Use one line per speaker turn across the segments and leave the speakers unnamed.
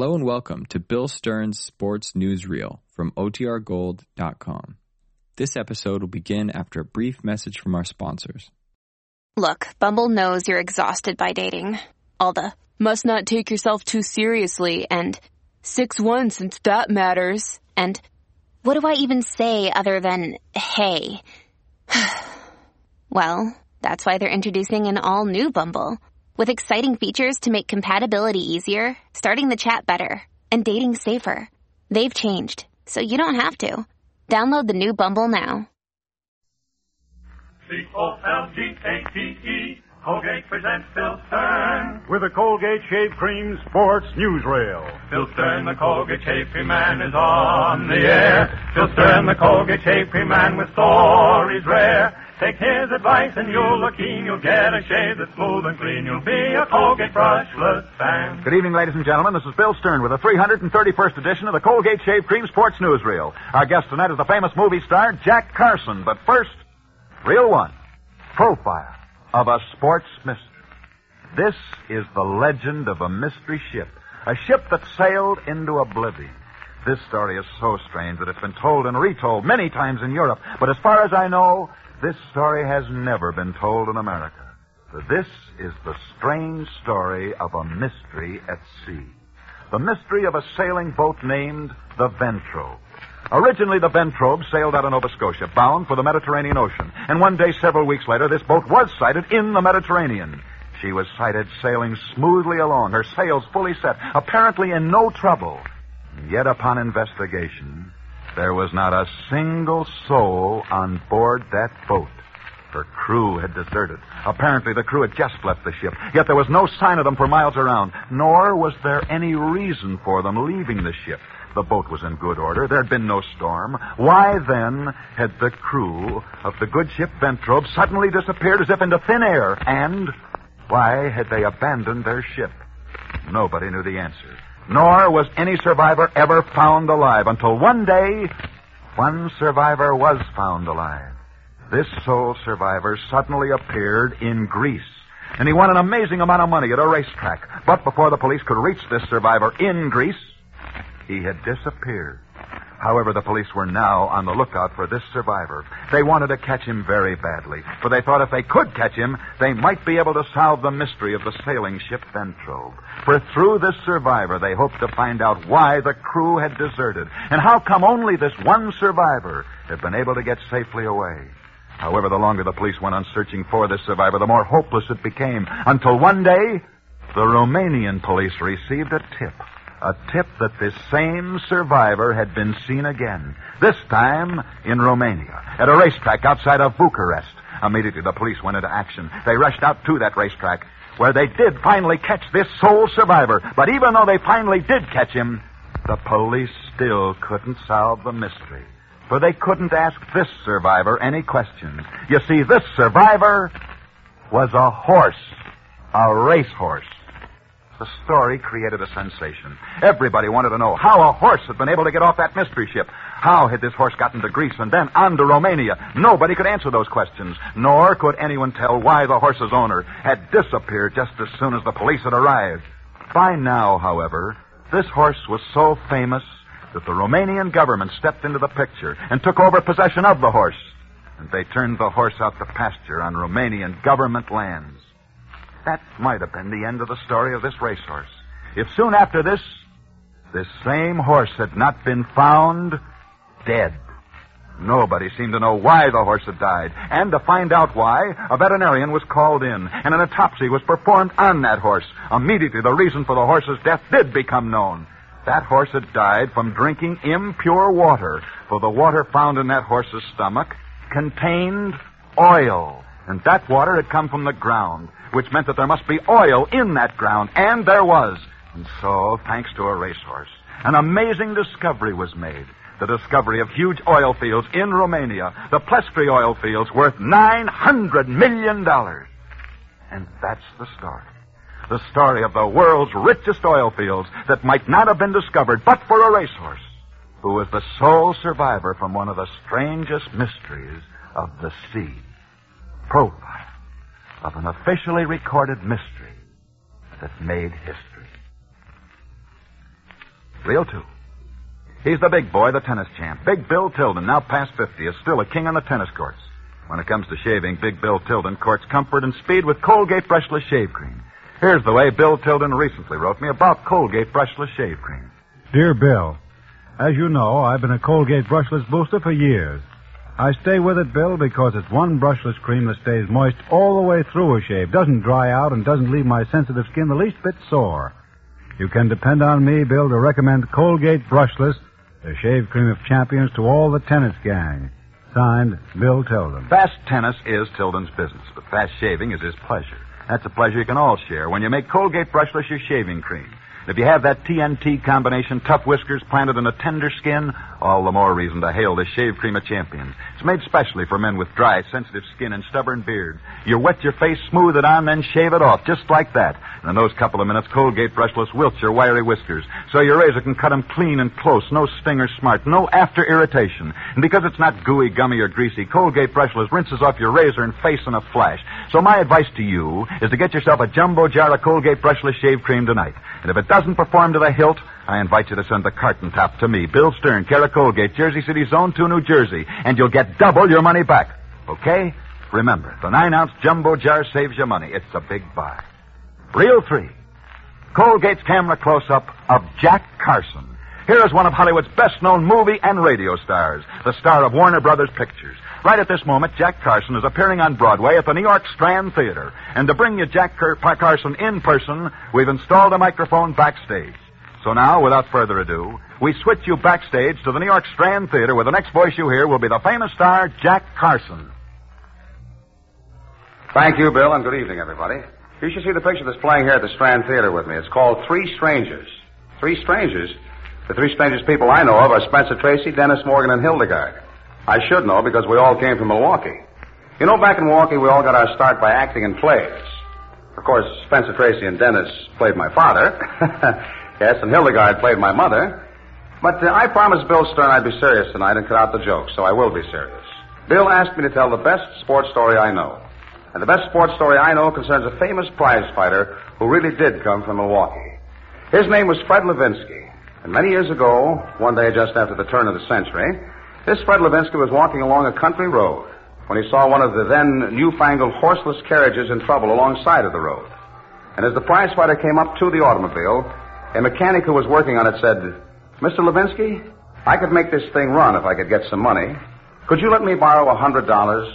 Hello and welcome to Bill Stern's Sports Newsreel from OTRGold.com. This episode will begin after a brief message from our sponsors.
Look, Bumble knows you're exhausted by dating. All the must not take yourself too seriously and 6 1 since that matters. And what do I even say other than hey? well, that's why they're introducing an all new Bumble with exciting features to make compatibility easier, starting the chat better, and dating safer. They've changed, so you don't have to. Download the new Bumble now.
C-O-L-G-A-T-E, Colgate presents Bill Stern.
with the Colgate Shave Cream Sports Newsreel.
Bill Stern, the Colgate Shave Cream Man, is on the air. Bill Stern, the Colgate Shave Cream Man, with stories rare. Take his advice and you'll look keen. You'll get a shave that's smooth and clean. You'll be a Colgate brushless fan.
Good evening, ladies and gentlemen. This is Bill Stern with the 331st edition of the Colgate Shave Cream Sports Newsreel. Our guest tonight is the famous movie star Jack Carson. But first, Reel One, profile of a sports mystery. This is the legend of a mystery ship, a ship that sailed into oblivion. This story is so strange that it's been told and retold many times in Europe, but as far as I know, this story has never been told in America. For this is the strange story of a mystery at sea. The mystery of a sailing boat named the Ventrobe. Originally, the Ventrobe sailed out of Nova Scotia, bound for the Mediterranean Ocean. And one day, several weeks later, this boat was sighted in the Mediterranean. She was sighted sailing smoothly along, her sails fully set, apparently in no trouble. Yet, upon investigation, there was not a single soul on board that boat. Her crew had deserted. Apparently, the crew had just left the ship, yet there was no sign of them for miles around, nor was there any reason for them leaving the ship. The boat was in good order. There had been no storm. Why then had the crew of the good ship Ventrobe suddenly disappeared as if into thin air? And why had they abandoned their ship? Nobody knew the answer. Nor was any survivor ever found alive until one day, one survivor was found alive. This sole survivor suddenly appeared in Greece. And he won an amazing amount of money at a racetrack. But before the police could reach this survivor in Greece, he had disappeared. However, the police were now on the lookout for this survivor. They wanted to catch him very badly, for they thought if they could catch him, they might be able to solve the mystery of the sailing ship Ventrobe. For through this survivor, they hoped to find out why the crew had deserted, and how come only this one survivor had been able to get safely away. However, the longer the police went on searching for this survivor, the more hopeless it became, until one day, the Romanian police received a tip. A tip that this same survivor had been seen again. This time in Romania, at a racetrack outside of Bucharest. Immediately the police went into action. They rushed out to that racetrack, where they did finally catch this sole survivor. But even though they finally did catch him, the police still couldn't solve the mystery. For they couldn't ask this survivor any questions. You see, this survivor was a horse. A racehorse. The story created a sensation. Everybody wanted to know how a horse had been able to get off that mystery ship. How had this horse gotten to Greece and then on to Romania? Nobody could answer those questions, nor could anyone tell why the horse's owner had disappeared just as soon as the police had arrived. By now, however, this horse was so famous that the Romanian government stepped into the picture and took over possession of the horse. And they turned the horse out to pasture on Romanian government lands. That might have been the end of the story of this racehorse. If soon after this, this same horse had not been found dead. Nobody seemed to know why the horse had died. And to find out why, a veterinarian was called in, and an autopsy was performed on that horse. Immediately, the reason for the horse's death did become known. That horse had died from drinking impure water, for the water found in that horse's stomach contained oil. And that water had come from the ground, which meant that there must be oil in that ground, and there was. And so, thanks to a racehorse, an amazing discovery was made. The discovery of huge oil fields in Romania, the Plestri oil fields worth $900 million. And that's the story. The story of the world's richest oil fields that might not have been discovered but for a racehorse, who was the sole survivor from one of the strangest mysteries of the sea. Profile of an officially recorded mystery that made history. Reel two. He's the big boy, the tennis champ. Big Bill Tilden, now past 50, is still a king on the tennis courts. When it comes to shaving, Big Bill Tilden courts comfort and speed with Colgate Brushless Shave Cream. Here's the way Bill Tilden recently wrote me about Colgate Brushless Shave Cream.
Dear Bill, as you know, I've been a Colgate brushless booster for years. I stay with it, Bill, because it's one brushless cream that stays moist all the way through a shave, doesn't dry out, and doesn't leave my sensitive skin the least bit sore. You can depend on me, Bill, to recommend Colgate Brushless, the shave cream of champions, to all the tennis gang. Signed, Bill Tilden.
Fast tennis is Tilden's business, but fast shaving is his pleasure. That's a pleasure you can all share when you make Colgate Brushless your shaving cream. If you have that TNT combination, tough whiskers planted in a tender skin, all the more reason to hail this shave cream of champions. It's made specially for men with dry, sensitive skin and stubborn beards. You wet your face, smooth it on, then shave it off, just like that. And in those couple of minutes, Colgate Brushless wilts your wiry whiskers, so your razor can cut them clean and close, no sting or smart, no after irritation. And because it's not gooey, gummy, or greasy, Colgate Brushless rinses off your razor and face in a flash. So my advice to you is to get yourself a jumbo jar of Colgate Brushless shave cream tonight. And if it doesn't perform to the hilt, I invite you to send the carton top to me, Bill Stern, of Colgate, Jersey City Zone 2, New Jersey, and you'll get double your money back. Okay? Remember, the nine ounce jumbo jar saves you money. It's a big buy. Reel three. Colgate's camera close up of Jack Carson. Here is one of Hollywood's best known movie and radio stars, the star of Warner Brothers Pictures. Right at this moment, Jack Carson is appearing on Broadway at the New York Strand Theater. And to bring you Jack Car- Carson in person, we've installed a microphone backstage. So now, without further ado, we switch you backstage to the New York Strand Theater where the next voice you hear will be the famous star, Jack Carson.
Thank you, Bill, and good evening, everybody. You should see the picture that's playing here at the Strand Theater with me. It's called Three Strangers. Three Strangers? The three strangest people I know of are Spencer Tracy, Dennis Morgan, and Hildegarde. I should know because we all came from Milwaukee. You know, back in Milwaukee, we all got our start by acting in plays. Of course, Spencer Tracy and Dennis played my father. yes, and Hildegarde played my mother. But uh, I promised Bill Stern I'd be serious tonight and cut out the jokes, so I will be serious. Bill asked me to tell the best sports story I know. And the best sports story I know concerns a famous prize fighter who really did come from Milwaukee. His name was Fred Levinsky. And many years ago, one day just after the turn of the century, this Fred Levinsky was walking along a country road when he saw one of the then newfangled horseless carriages in trouble alongside of the road. And as the prize fighter came up to the automobile, a mechanic who was working on it said, Mr. Levinsky, I could make this thing run if I could get some money. Could you let me borrow a hundred dollars?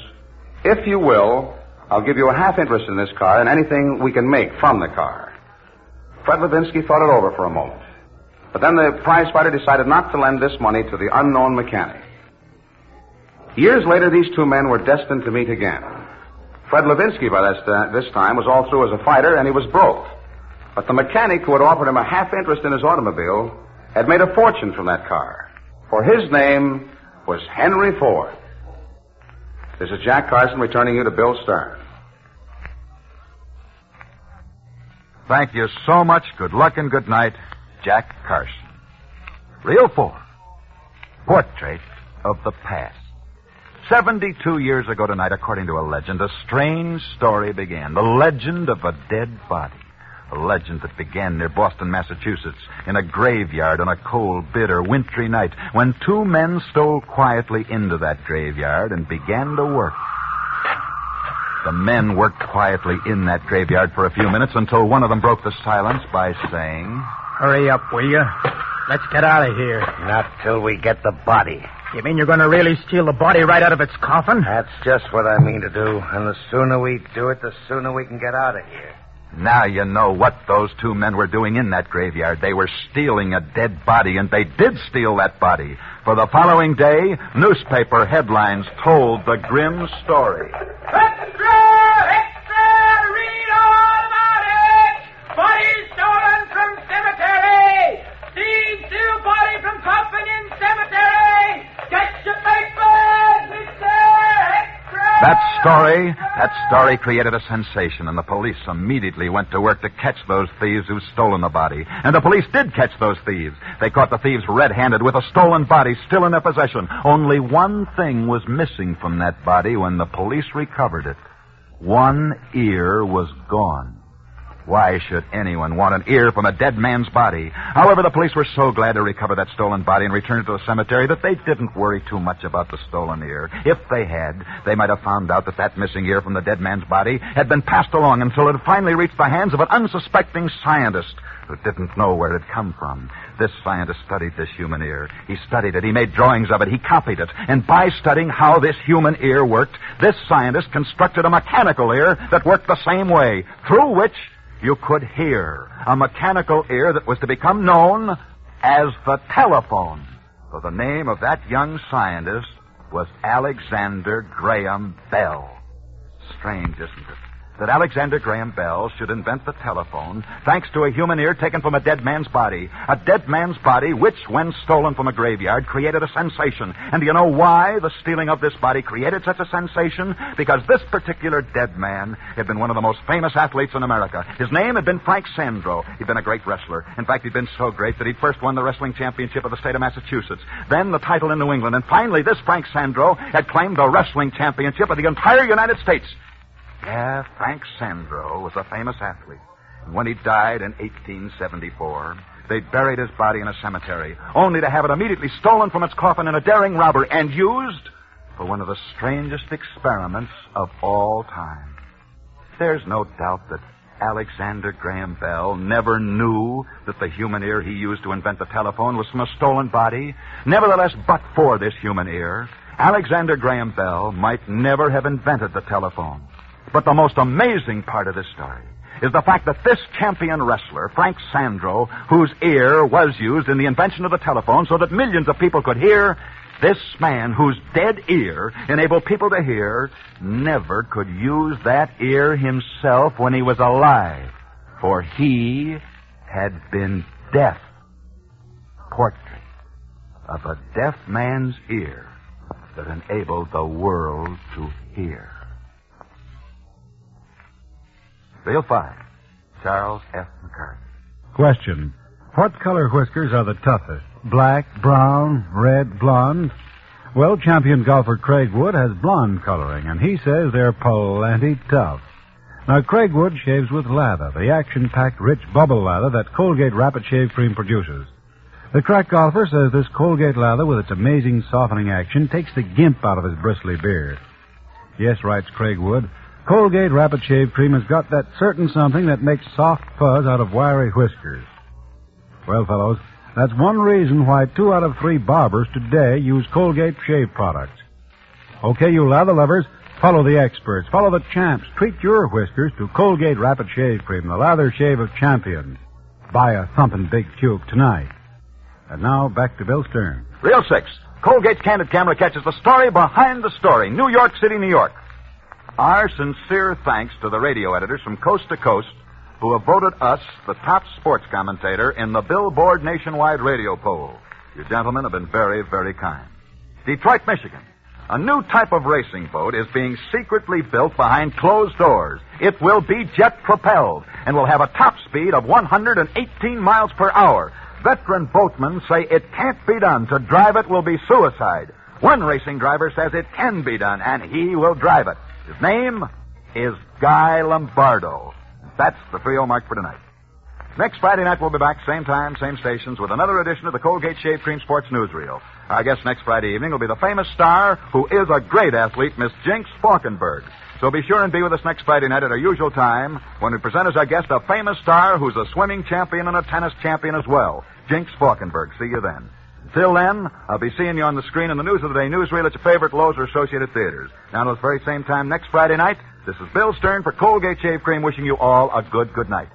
If you will, I'll give you a half interest in this car and anything we can make from the car. Fred Levinsky thought it over for a moment. But then the prize fighter decided not to lend this money to the unknown mechanic. Years later, these two men were destined to meet again. Fred Levinsky, by this, uh, time, was all through as a fighter, and he was broke. But the mechanic who had offered him a half interest in his automobile had made a fortune from that car. For his name was Henry Ford. This is Jack Carson returning you to Bill Stern.
Thank you so much. Good luck and good night, Jack Carson. Reel four. Portrait of the past. 72 years ago tonight, according to a legend, a strange story began. The legend of a dead body. A legend that began near Boston, Massachusetts, in a graveyard on a cold, bitter, wintry night, when two men stole quietly into that graveyard and began to work. The men worked quietly in that graveyard for a few minutes until one of them broke the silence by saying,
Hurry up, will you? Let's get out of here.
Not till we get the body.
You mean you're going to really steal the body right out of its coffin?
That's just what I mean to do. And the sooner we do it, the sooner we can get out of here.
Now you know what those two men were doing in that graveyard. They were stealing a dead body, and they did steal that body. For the following day, newspaper headlines told the grim story. Story, that story created a sensation, and the police immediately went to work to catch those thieves who'd stolen the body. And the police did catch those thieves. They caught the thieves red-handed with a stolen body still in their possession. Only one thing was missing from that body when the police recovered it. One ear was gone. Why should anyone want an ear from a dead man's body? However, the police were so glad to recover that stolen body and return it to the cemetery that they didn't worry too much about the stolen ear. If they had, they might have found out that that missing ear from the dead man's body had been passed along until it finally reached the hands of an unsuspecting scientist who didn't know where it had come from. This scientist studied this human ear. He studied it. He made drawings of it. He copied it. And by studying how this human ear worked, this scientist constructed a mechanical ear that worked the same way, through which you could hear. A mechanical ear that was to become known as the telephone. For the name of that young scientist was Alexander Graham Bell. Strange, isn't it? That Alexander Graham Bell should invent the telephone thanks to a human ear taken from a dead man's body. A dead man's body which, when stolen from a graveyard, created a sensation. And do you know why the stealing of this body created such a sensation? Because this particular dead man had been one of the most famous athletes in America. His name had been Frank Sandro. He'd been a great wrestler. In fact, he'd been so great that he'd first won the wrestling championship of the state of Massachusetts, then the title in New England, and finally this Frank Sandro had claimed the wrestling championship of the entire United States. Yeah, Frank Sandro was a famous athlete. And when he died in 1874, they buried his body in a cemetery, only to have it immediately stolen from its coffin in a daring robbery and used for one of the strangest experiments of all time. There's no doubt that Alexander Graham Bell never knew that the human ear he used to invent the telephone was from a stolen body. Nevertheless, but for this human ear, Alexander Graham Bell might never have invented the telephone. But the most amazing part of this story is the fact that this champion wrestler, Frank Sandro, whose ear was used in the invention of the telephone so that millions of people could hear, this man whose dead ear enabled people to hear, never could use that ear himself when he was alive, for he had been deaf. Portrait of a deaf man's ear that enabled the world to hear. Reel 5. Charles F. McCarthy.
Question. What color whiskers are the toughest? Black, brown, red, blonde? Well, champion golfer Craig Wood has blonde coloring, and he says they're plenty tough. Now, Craig Wood shaves with lather, the action-packed, rich bubble lather that Colgate Rapid Shave Cream produces. The crack golfer says this Colgate lather, with its amazing softening action, takes the gimp out of his bristly beard. Yes, writes Craig Wood, Colgate Rapid Shave Cream has got that certain something that makes soft fuzz out of wiry whiskers. Well, fellows, that's one reason why two out of three barbers today use Colgate shave products. Okay, you lather lovers, follow the experts, follow the champs. Treat your whiskers to Colgate Rapid Shave Cream, the lather shave of champions. Buy a thumping big tube tonight. And now back to Bill Stern.
Reel 6. Colgate's Candid Camera catches the story behind the story. New York City, New York. Our sincere thanks to the radio editors from coast to coast who have voted us the top sports commentator in the Billboard nationwide radio poll. You gentlemen have been very, very kind. Detroit, Michigan. A new type of racing boat is being secretly built behind closed doors. It will be jet propelled and will have a top speed of 118 miles per hour. Veteran boatmen say it can't be done. To drive it will be suicide. One racing driver says it can be done, and he will drive it. His name is Guy Lombardo. That's the trio mark for tonight. Next Friday night, we'll be back, same time, same stations, with another edition of the Colgate Shave Cream Sports Newsreel. Our guest next Friday evening will be the famous star who is a great athlete, Miss Jinx Falkenburg. So be sure and be with us next Friday night at our usual time when we present as our guest a famous star who's a swimming champion and a tennis champion as well, Jinx Falkenburg. See you then. Until then, I'll be seeing you on the screen in the News of the Day newsreel at your favorite Loew's or Associated Theaters. Now, at the very same time next Friday night, this is Bill Stern for Colgate Shave Cream wishing you all a good, good night.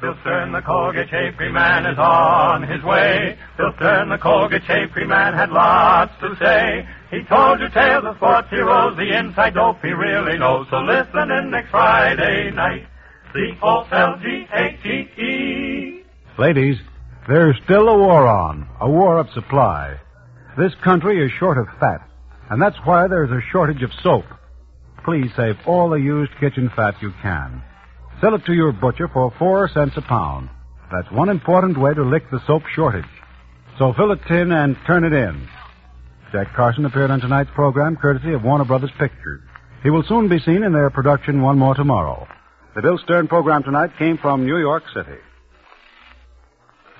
Bill Stern, the Colgate Shave Cream Man, is on his way. Bill Stern, the Colgate Shave Cream Man, had lots to say. He told you tales of sports heroes, the inside dope he really knows. So listen in next Friday night. C-O-L-G-A-T-E.
Ladies, there's still a war on, a war of supply. This country is short of fat, and that's why there's a shortage of soap. Please save all the used kitchen fat you can. Sell it to your butcher for four cents a pound. That's one important way to lick the soap shortage. So fill a tin and turn it in. Jack Carson appeared on tonight's program courtesy of Warner Brothers Pictures. He will soon be seen in their production One More Tomorrow. The Bill Stern program tonight came from New York City.